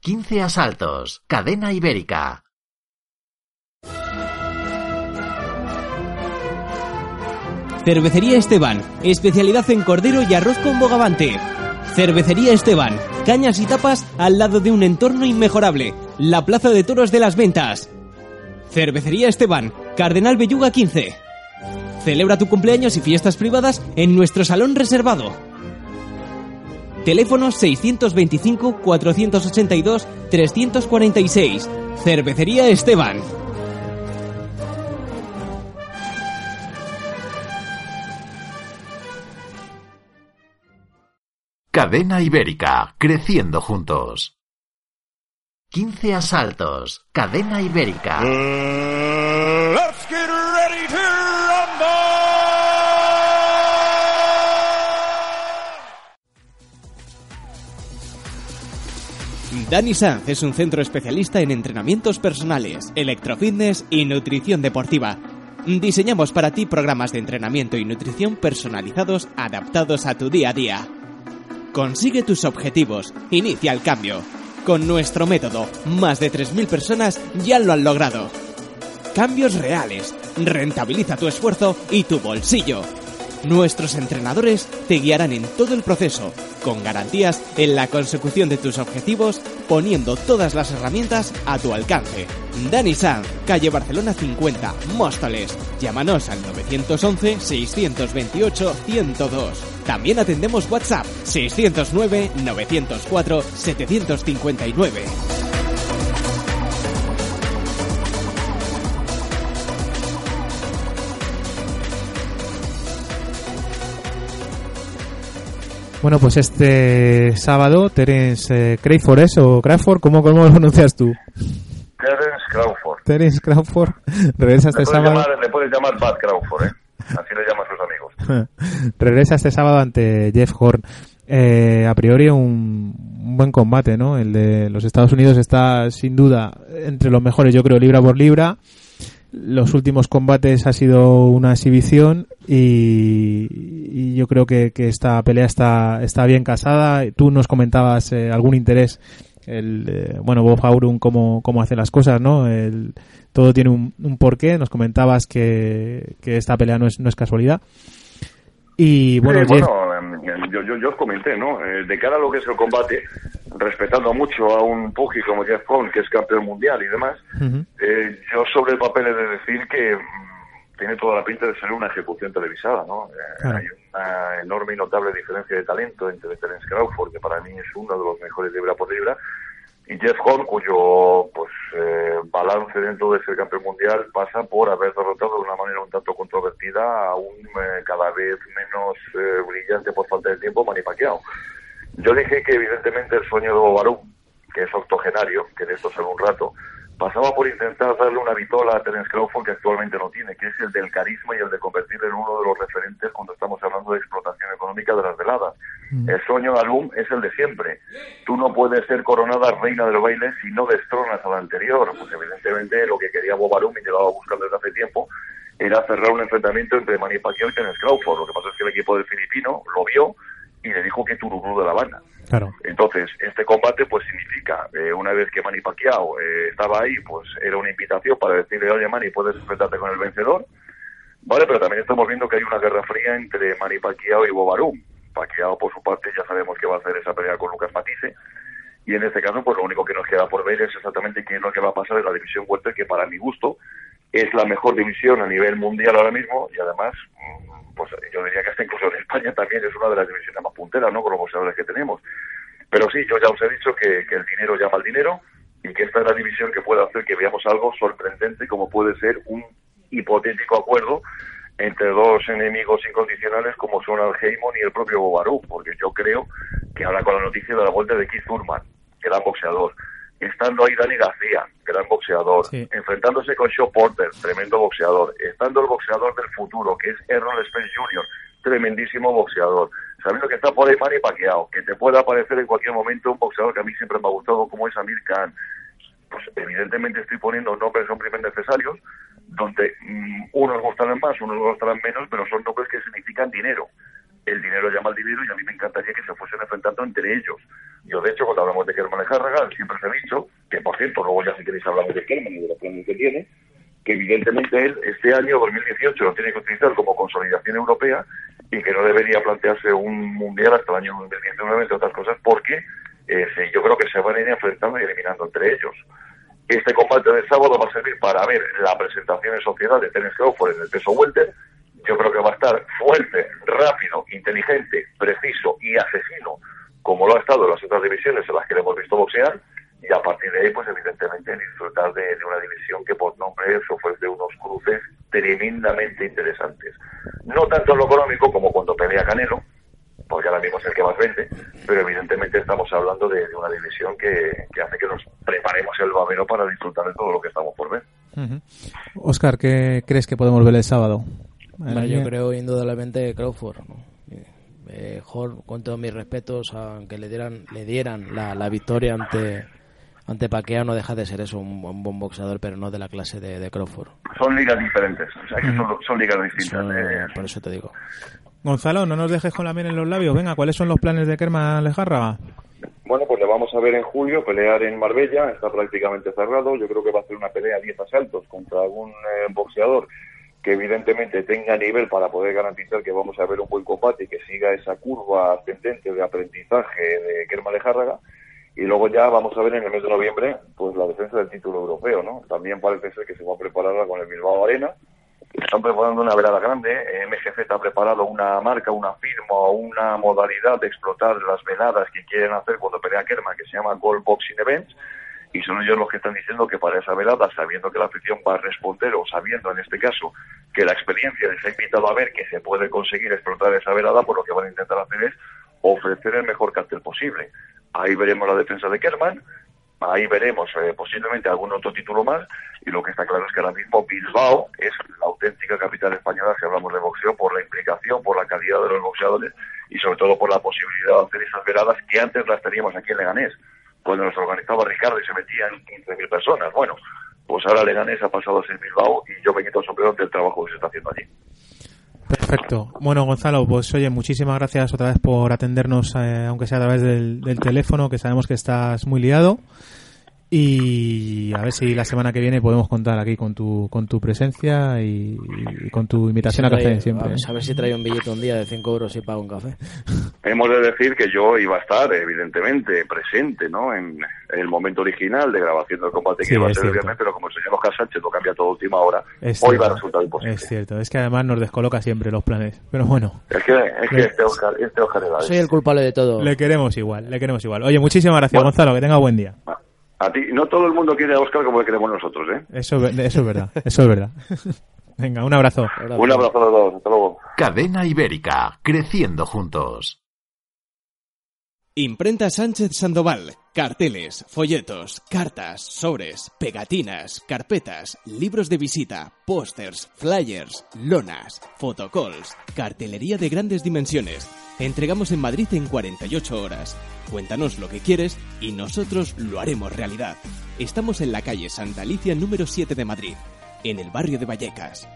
15 asaltos. Cadena ibérica. Cervecería Esteban, especialidad en cordero y arroz con bogavante. Cervecería Esteban, cañas y tapas al lado de un entorno inmejorable, la Plaza de Toros de las Ventas. Cervecería Esteban, Cardenal Belluga 15. Celebra tu cumpleaños y fiestas privadas en nuestro salón reservado. Teléfono 625-482-346. Cervecería Esteban. Cadena ibérica. Creciendo juntos. 15 asaltos. Cadena ibérica. Let's get ready to rumble! Dani Sanz es un centro especialista en entrenamientos personales, electrofitness y nutrición deportiva. Diseñamos para ti programas de entrenamiento y nutrición personalizados adaptados a tu día a día. Consigue tus objetivos, inicia el cambio. Con nuestro método, más de 3.000 personas ya lo han logrado. Cambios reales, rentabiliza tu esfuerzo y tu bolsillo. Nuestros entrenadores te guiarán en todo el proceso, con garantías en la consecución de tus objetivos, poniendo todas las herramientas a tu alcance. Dani Sanz, calle Barcelona 50, Móstoles. Llámanos al 911-628-102. También atendemos WhatsApp 609-904-759. Bueno, pues este sábado, Terence eh, Crayford, ¿es? ¿O Crawford? ¿Cómo, ¿Cómo lo pronuncias tú? Terence Crawford. Terence Crawford regresa este sábado. llamar, le puedes llamar Bad Crawford, ¿eh? Así le llaman sus amigos. regresa este sábado ante Jeff Horn. Eh, a priori un, un buen combate, ¿no? El de los Estados Unidos está sin duda entre los mejores, yo creo, libra por libra. Los últimos combates ha sido una exhibición y, y yo creo que, que esta pelea está, está bien casada. Tú nos comentabas eh, algún interés, el, eh, bueno, Bob Arum, cómo, cómo hace las cosas, ¿no? El, todo tiene un, un porqué. Nos comentabas que, que esta pelea no es, no es casualidad. Y bueno, bueno, em, yo, yo, yo os comenté, ¿no? Eh, de cara a lo que es el combate, respetando mucho a un Pugi como Jeff Cohn, que es campeón mundial y demás, eh, yo sobre el papel he de decir que mm, tiene toda la pinta de ser una ejecución televisada, ¿no? Eh, Claro. Hay una enorme y notable diferencia de talento entre Terence Crawford, que para mí es uno de los mejores libra por libra, y Jeff Horn, cuyo pues eh, balance dentro de ser campeón mundial pasa por haber derrotado de una manera un tanto controvertida a un eh, cada vez menos eh, brillante por falta de tiempo Manny Pacquiao. Yo dije que evidentemente el sueño de Bobarú, que es octogenario, que de esto sale un rato, pasaba por intentar darle una vitola a Terence Crawford que actualmente no tiene, que es el del carisma y el de convertirle en uno de los referentes cuando estamos hablando de explotación económica de las veladas. El sueño de Alum es el de siempre. Tú no puedes ser coronada reina del baile si no destronas a la anterior. Pues evidentemente lo que quería Bob Arum y llevaba buscando desde hace tiempo era cerrar un enfrentamiento entre Manny Pacquiao y Terence Crawford. Lo que pasa es que el equipo del filipino lo vio y le dijo que tururú de la banda. Claro. Entonces, este combate pues significa, eh, una vez que Manny Pacquiao eh, estaba ahí, pues era una invitación para decirle, oye Manny, puedes enfrentarte con el vencedor, ¿vale? Pero también estamos viendo que hay una guerra fría entre Manny Pacquiao y Bobarum. Pacquiao, por su parte, ya sabemos que va a hacer esa pelea con Lucas Matisse, y en este caso, pues lo único que nos queda por ver es exactamente qué es lo que va a pasar en la división welter, que para mi gusto es la mejor división a nivel mundial ahora mismo, y además, yo diría que hasta incluso en España también es una de las divisiones más punteras, ¿no? Con los boxeadores que tenemos. Pero sí, yo ya os he dicho que, que el dinero llama al dinero y que esta es la división que puede hacer que veamos algo sorprendente como puede ser un hipotético acuerdo entre dos enemigos incondicionales como son Al Heyman y el propio Bobarú, porque yo creo que ahora con la noticia de la vuelta de Keith Thurman, gran boxeador, estando ahí Dani García, gran boxeador, enfrentándose con Shaw Porter, tremendo boxeador, estando el boxeador del futuro, que es Errol Spence Jr., tremendísimo boxeador, sabiendo que está por ahí Manny Pacquiao, que te puede aparecer en cualquier momento un boxeador que a mí siempre me ha gustado como es Amir Khan, pues evidentemente estoy poniendo nombres son primer necesarios, donde mm, unos gustarán más, unos gustarán menos, pero son nombres que significan dinero. El dinero llama al dinero y a mí me encantaría que se fuesen enfrentando entre ellos. Yo, de hecho, cuando hablamos de Kerman Harraga, siempre se ha dicho, que por cierto, luego ya si queréis hablamos de Kerman y de los planes que tiene, que evidentemente él este año 2018 lo tiene que utilizar como consolidación europea y que no debería plantearse un mundial hasta el año 2019, entre otras cosas, porque eh, yo creo que se van a ir enfrentando y eliminando entre ellos. Este combate del sábado va a servir para ver la presentación en sociedad de Terence Crawford en el peso welter. Yo creo que va a estar fuerte, rápido, inteligente, preciso y asesino, como lo ha estado en las otras divisiones en las que le hemos visto boxear. Y a partir de ahí, pues evidentemente disfrutar de, una división que por nombre se ofrece unos cruces tremendamente interesantes. No tanto en lo económico como cuando pelea Canelo, porque ahora mismo es el que más vende, pero evidentemente estamos hablando de, una división que, hace que nos preparemos el babero para disfrutar de todo lo que estamos por ver. Oscar, ¿qué crees que podemos ver el sábado? Yo creo indudablemente Crawford. Mejor, con todos mis respetos, aunque le dieran, le dieran la, victoria ante ante Paquea no deja de ser eso, un, buen boxeador, pero no de la clase de, Crawford. Son ligas diferentes, o sea que son, ligas distintas. Eh. por eso te digo. Gonzalo, no nos dejes con la miel en los labios. Venga, ¿cuáles son los planes de Kerman Lejárraga? Bueno, pues le vamos a ver en julio pelear en Marbella, está prácticamente cerrado. Yo creo que va a ser una pelea a 10 asaltos contra algún eh, boxeador que evidentemente tenga nivel para poder garantizar que vamos a ver un buen combate y que siga esa curva ascendente de aprendizaje de Kerman Lejárraga. Y luego ya vamos a ver en el mes de noviembre pues la defensa del título europeo, ¿no? También parece ser que se va a preparar con el Bilbao Arena están preparando una velada grande. MGC ha preparado una marca, una firma una modalidad de explotar las veladas que quieren hacer cuando pelea Kerman, que se llama Gold Boxing Events. Y son ellos los que están diciendo que para esa velada, sabiendo que la afición va a responder, o sabiendo en este caso que la experiencia les ha invitado a ver que se puede conseguir explotar esa velada, pues lo que van a intentar hacer es ofrecer el mejor cartel posible. Ahí veremos la defensa de Kerman, Ahí veremos eh, posiblemente algún otro título más y lo que está claro es que ahora mismo Bilbao es la auténtica capital española si hablamos de boxeo por la implicación, por la calidad de los boxeadores y sobre todo por la posibilidad de hacer esas veladas que antes las teníamos aquí en Leganés, cuando nos organizaba Ricardo y se metían 15.000 personas. Bueno, pues ahora Leganés ha pasado a ser Bilbao y yo me quito el sombrero del trabajo que se está haciendo allí. Perfecto. Bueno, Gonzalo, pues oye, muchísimas gracias otra vez por atendernos, eh, aunque sea a través del, del, teléfono, que sabemos que estás muy liado. Y a ver si la semana que viene podemos contar aquí con tu con tu presencia y, con tu invitación a café siempre. A ver, si trae un billete un día de 5 euros y paga un café. Hemos de decir que yo iba a estar, evidentemente, presente ¿no? en, el momento original de grabación del combate que iba a ser el viernes, pero como el señor Oscar Sánchez lo cambia todo a última hora, hoy va a resultar imposible. Es cierto, es que además nos descoloca siempre los planes, pero bueno. Es que, es que este Oscar, este Oscar Soy el culpable de todo. Le queremos igual, le queremos igual. Oye, muchísimas gracias, Gonzalo, que tenga buen día. A ti, no todo el mundo quiere a Oscar como le queremos nosotros, ¿eh? Eso, eso es verdad, eso es verdad. Venga, un abrazo. Un abrazo a todos, hasta luego. Cadena Ibérica, creciendo juntos. Imprenta Sánchez Sandoval. Carteles, folletos, cartas, sobres, pegatinas, carpetas, libros de visita, pósters, flyers, lonas, fotocalls, cartelería de grandes dimensiones. Entregamos en Madrid en 48 horas. Cuéntanos lo que quieres y nosotros lo haremos realidad. Estamos en la calle Santa Alicia número 7 de Madrid, en el barrio de Vallecas.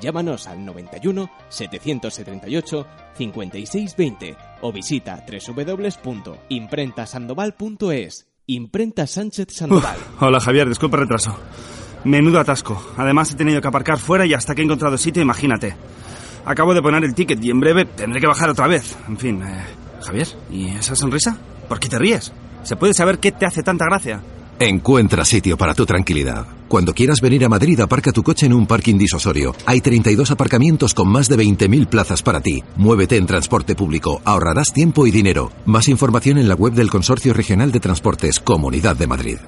Llámanos al 91 778 5620 o visita www.imprentasandoval.es. Imprenta Sánchez Sandoval. hola Javier, disculpa el retraso. Menudo atasco. Además he tenido que aparcar fuera y hasta que he encontrado sitio, imagínate. Acabo de poner el ticket y en breve tendré que bajar otra vez. En fin, eh, Javier, ¿y esa sonrisa? ¿Por qué te ríes? ¿Se puede saber qué te hace tanta gracia? Encuentra sitio para tu tranquilidad. Cuando quieras venir a Madrid, aparca tu coche en un parking disusorio. Hay 32 aparcamientos con más de 20.000 plazas para ti. Muévete en transporte público, ahorrarás tiempo y dinero. Más información en la web del Consorcio Regional de Transportes Comunidad de Madrid.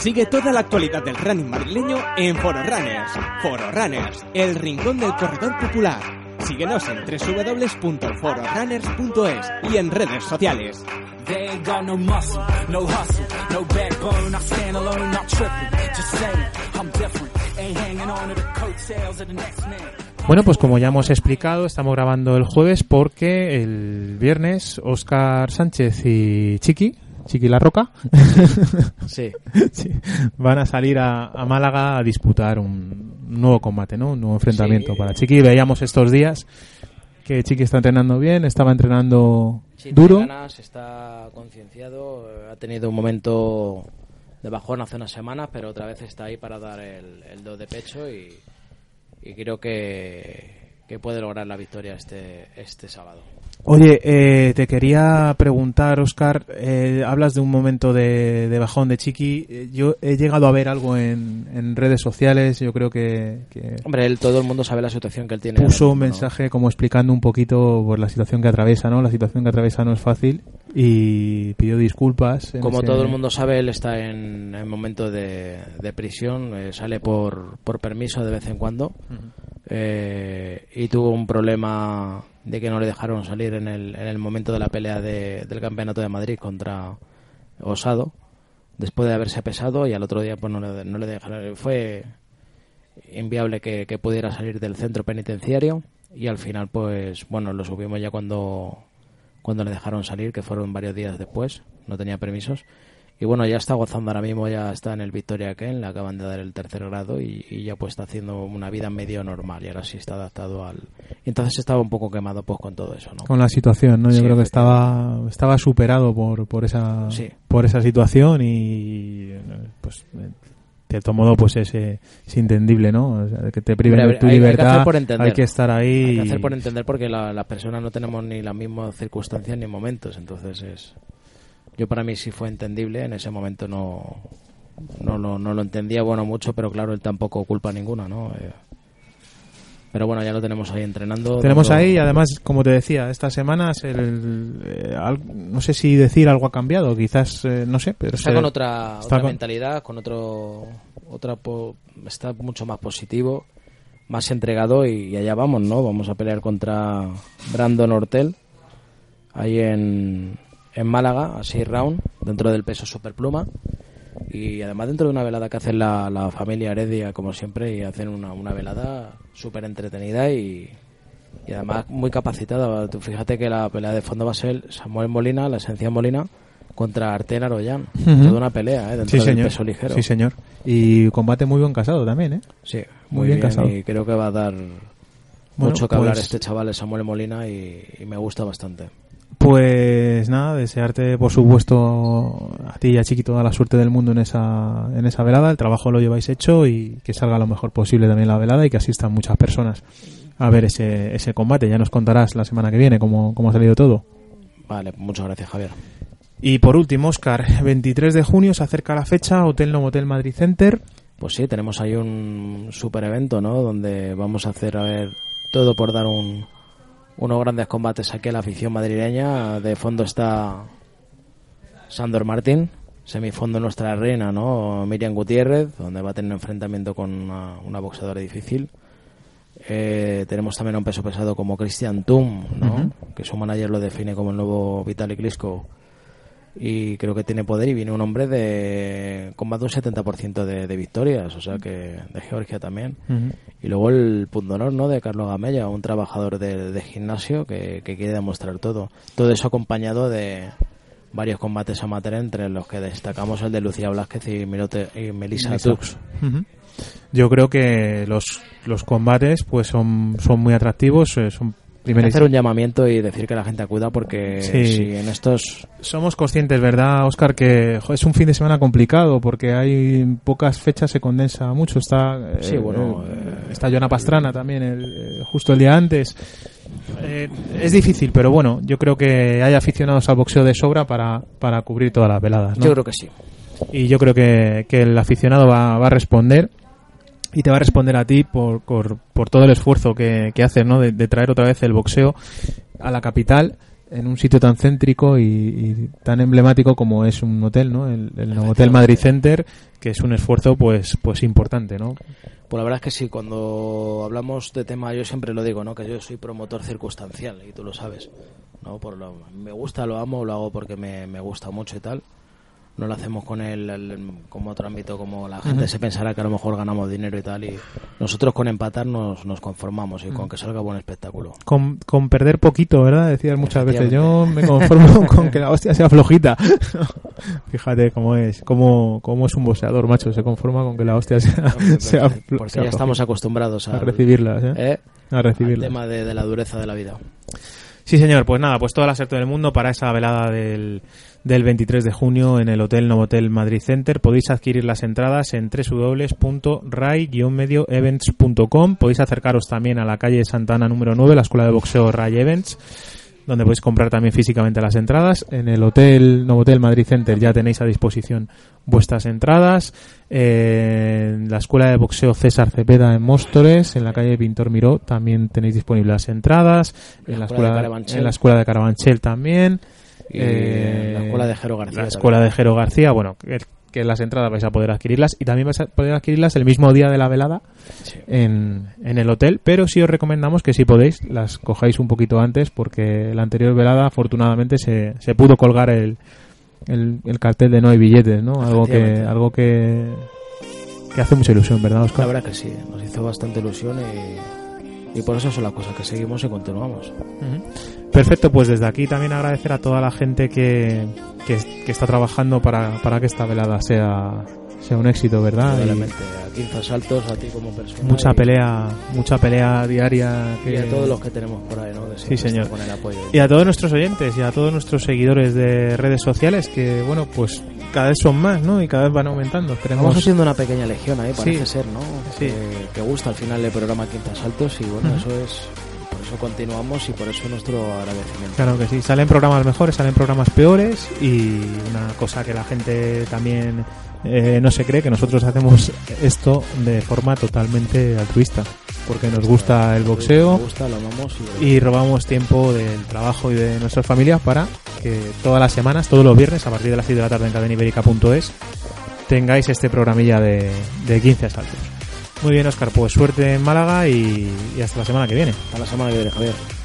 Sigue toda la actualidad del running madrileño en Foro Runners. Foro Runners, el rincón del corredor popular. Síguenos en www.fororunners.es y en redes sociales. Bueno, pues como ya hemos explicado, estamos grabando el jueves porque el viernes Oscar Sánchez y Chiqui, Chiqui La Roca, Sí. sí, van a salir a, a Málaga a disputar un nuevo combate, ¿no? Un nuevo enfrentamiento Sí. para Chiqui. Veíamos estos días que Chiqui está entrenando bien, estaba entrenando Sí, duro. ganas, está concienciado, eh, ha tenido un momento de bajón hace unas semanas, pero otra vez está ahí para dar el, el do de pecho y, y creo que, que puede lograr la victoria este, este sábado. Oye, eh, te quería preguntar, Oscar, eh, hablas de un momento de, de bajón de Chiqui. Eh, Yo he llegado a ver algo en, en redes sociales, yo creo que, que Hombre, él, todo el mundo sabe la situación que él tiene. puso un mensaje como explicando un poquito por la situación que atraviesa, ¿no? La situación que atraviesa no es fácil y pidió disculpas. Como ese- todo el mundo sabe, él está en, en momento de, de prisión, eh, sale por, por permiso de vez en cuando eh, y tuvo un problema de que no le dejaron salir en el, en el momento de la pelea de- del campeonato de Madrid contra Osado, después de haberse pesado y al otro día pues no le, no le dejaron. Fue inviable que, que pudiera salir del centro penitenciario y al final pues bueno lo subimos ya cuando cuando le dejaron salir que fueron varios días después no tenía permisos y bueno ya está gozando ahora mismo ya está en el Victoria Ken le acaban de dar el tercer grado y, y ya pues está haciendo una vida medio normal y ahora sí está adaptado al entonces estaba un poco quemado pues con todo eso no con la situación, ¿no? Yo Sí, creo que estaba estaba superado por por esa Sí. por esa situación y pues de cierto modo pues es, eh, es entendible, ¿no? O sea, que te priven de tu hay- hay que libertad, hacer por entender. hay que estar ahí. Hay que hacer por entender porque la- las personas no tenemos ni las mismas circunstancias ni momentos, entonces es... Yo para mí sí fue entendible, en ese momento no, no, lo, no lo entendía bueno mucho, pero claro, él tampoco culpa ninguna, ¿no? Eh, pero bueno, ya lo tenemos ahí entrenando. Tenemos ahí, además, como te decía, estas semanas, el, eh, al- no sé si decir algo ha cambiado, quizás, eh, no sé, pero Está se- con otra, está otra con- mentalidad, con otro, otra po- está mucho más positivo, más entregado y, y allá vamos, ¿no? Vamos a pelear contra Brandon Hortel ahí en, en Málaga, a 6 round, dentro del peso superpluma y además dentro de una velada que hace la, la familia Heredia, como siempre, y hacen una, una velada súper entretenida y, y además muy capacitada. Tú fíjate que la pelea de fondo va a ser Samuel Molina, la esencia Molina, contra Artel Aroyan. Toda una pelea, ¿eh? Dentro Sí, del señor. peso ligero. Sí, señor. Y combate muy bien casado también, ¿eh? Sí, Muy muy, bien bien, casado. y creo que va a dar Bueno, mucho que hablar pues- este chaval, el Samuel Molina, y, y me gusta bastante. Pues nada, desearte por supuesto a ti y a Chiqui toda la suerte del mundo en esa, en esa velada, el trabajo lo lleváis hecho y que salga lo mejor posible también la velada y que asistan muchas personas a ver ese, ese combate. Ya nos contarás la semana que viene cómo, cómo ha salido todo. Vale, muchas gracias, Javier. Y por último, Oscar, 23 de junio se acerca la fecha, Hotel Novotel Madrid Center. Pues sí, tenemos ahí un super evento, ¿no? Donde vamos a hacer, a ver, todo por dar un, unos grandes combates aquí a la afición madrileña. De fondo está Sandor Martín, semifondo nuestra reina, ¿no? Miriam Gutiérrez, donde va a tener un enfrentamiento con una, una boxeadora difícil. Eh, tenemos también a un peso pesado como Christian Tum, ¿no? Que su manager lo define como el nuevo Vitaly Klitschko y creo que tiene poder y viene un hombre de con más de un 70% de, de victorias, o sea que de Georgia también. Y luego el punto honor ¿no? de Carlos Gamella, un trabajador de, de gimnasio que, que quiere demostrar todo. Todo eso acompañado de varios combates amateur, entre los que destacamos el de Lucía Blázquez y, Milote, y Melissa. Tux. Yo creo que los, los combates pues son, son muy atractivos, eh, son Hacer un llamamiento y decir que la gente acuda porque Sí. si en estos Somos conscientes, ¿verdad, Oscar? Que jo, es un fin de semana complicado porque hay pocas fechas, se condensa mucho. Está, eh, Sí, bueno, eh, está Joana Pastrana también, el, eh, justo el día antes. Eh, es difícil, pero bueno, yo creo que hay aficionados al boxeo de sobra para, para cubrir todas las veladas. ¿no? Yo creo que sí. y yo creo que, que el aficionado va, va a responder y te va a responder a ti por, por, por todo el esfuerzo que, que haces, ¿no? De, de traer otra vez el boxeo a la capital en un sitio tan céntrico y, y tan emblemático como es un hotel, ¿no? El, el Hotel Madrid Center, que es un esfuerzo, pues, pues importante, ¿no? Pues la verdad es que sí, cuando hablamos de tema, yo siempre lo digo, ¿no? Que yo soy promotor circunstancial y tú lo sabes, ¿no? Por lo, me gusta, lo amo, lo hago porque me, me gusta mucho y tal. No lo hacemos con el, el- como otro ámbito, como la gente se pensará que a lo mejor ganamos dinero y tal. Y nosotros con empatar nos, nos conformamos y con que salga buen espectáculo. Con, con perder poquito, ¿verdad? Decías muchas veces, yo me conformo con que la hostia sea flojita. Fíjate cómo es, cómo, cómo es un boxeador, macho, se conforma con que la hostia sea, sea, flo- Porque sea ya estamos acostumbrados a recibirlas, ¿eh? ¿eh? A recibirlas. Al tema de, de la dureza de la vida. Sí, señor, pues nada, pues toda la suerte del mundo para esa velada del, del 23 de junio en el Hotel Novotel Madrid Center. Podéis adquirir las entradas en www.rai-medioevents.com. Podéis acercaros también a la calle Santa Ana número 9, la escuela de boxeo Rai Events, donde podéis comprar también físicamente las entradas. En el Hotel Novotel Madrid Center ya tenéis a disposición vuestras entradas. Eh, en la escuela de boxeo César Cepeda en Móstoles, en la calle Pintor Miró, también tenéis disponibles las entradas. En la, escuela de en la escuela de Carabanchel también. En la escuela de Jero García La escuela de Jero García, bueno, que, que las entradas vais a poder adquirirlas y también vais a poder adquirirlas el mismo día de la velada en, en el hotel, pero sí os recomendamos que si podéis las cojáis un poquito antes porque la anterior velada afortunadamente se, se pudo colgar el, el, el cartel de no hay billetes, ¿no? Algo que, algo que, que hace mucha ilusión, ¿verdad, La Oscar? verdad que sí, nos hizo bastante ilusión y, y por eso son las cosas que seguimos y continuamos. Perfecto, pues desde aquí también agradecer a toda la gente que, que, que está trabajando para, para que esta velada sea, sea un éxito, ¿verdad? Y Probablemente a 15 saltos, a ti como persona. mucha y- pelea, mucha pelea diaria. Que... Y a todos los que tenemos por ahí, ¿no? Que Sí, señor. Con el apoyo. Y a todos nuestros oyentes y a todos nuestros seguidores de redes sociales que, bueno, pues cada vez son más, ¿no? Y cada vez van aumentando. Esperemos... Estamos haciendo una pequeña legión ahí, parece Sí. ser, ¿no? Sí. Que, que gusta al final el programa Quinta Saltos y bueno, eso es. Eso continuamos y por eso nuestro agradecimiento. Claro que sí, salen programas mejores, salen programas peores y una cosa que la gente también eh, no se cree, que nosotros hacemos esto de forma totalmente altruista, porque nos gusta el boxeo Nos gusta, lo amamos y, y robamos tiempo del trabajo y de nuestras familias para que todas las semanas, todos los viernes, a partir de las 6 de la tarde en cadeniberica.es, tengáis este programilla de, de 15 asaltos. Muy bien, Oscar, pues suerte en Málaga y, hasta la semana que viene. Hasta la semana que viene, Javier.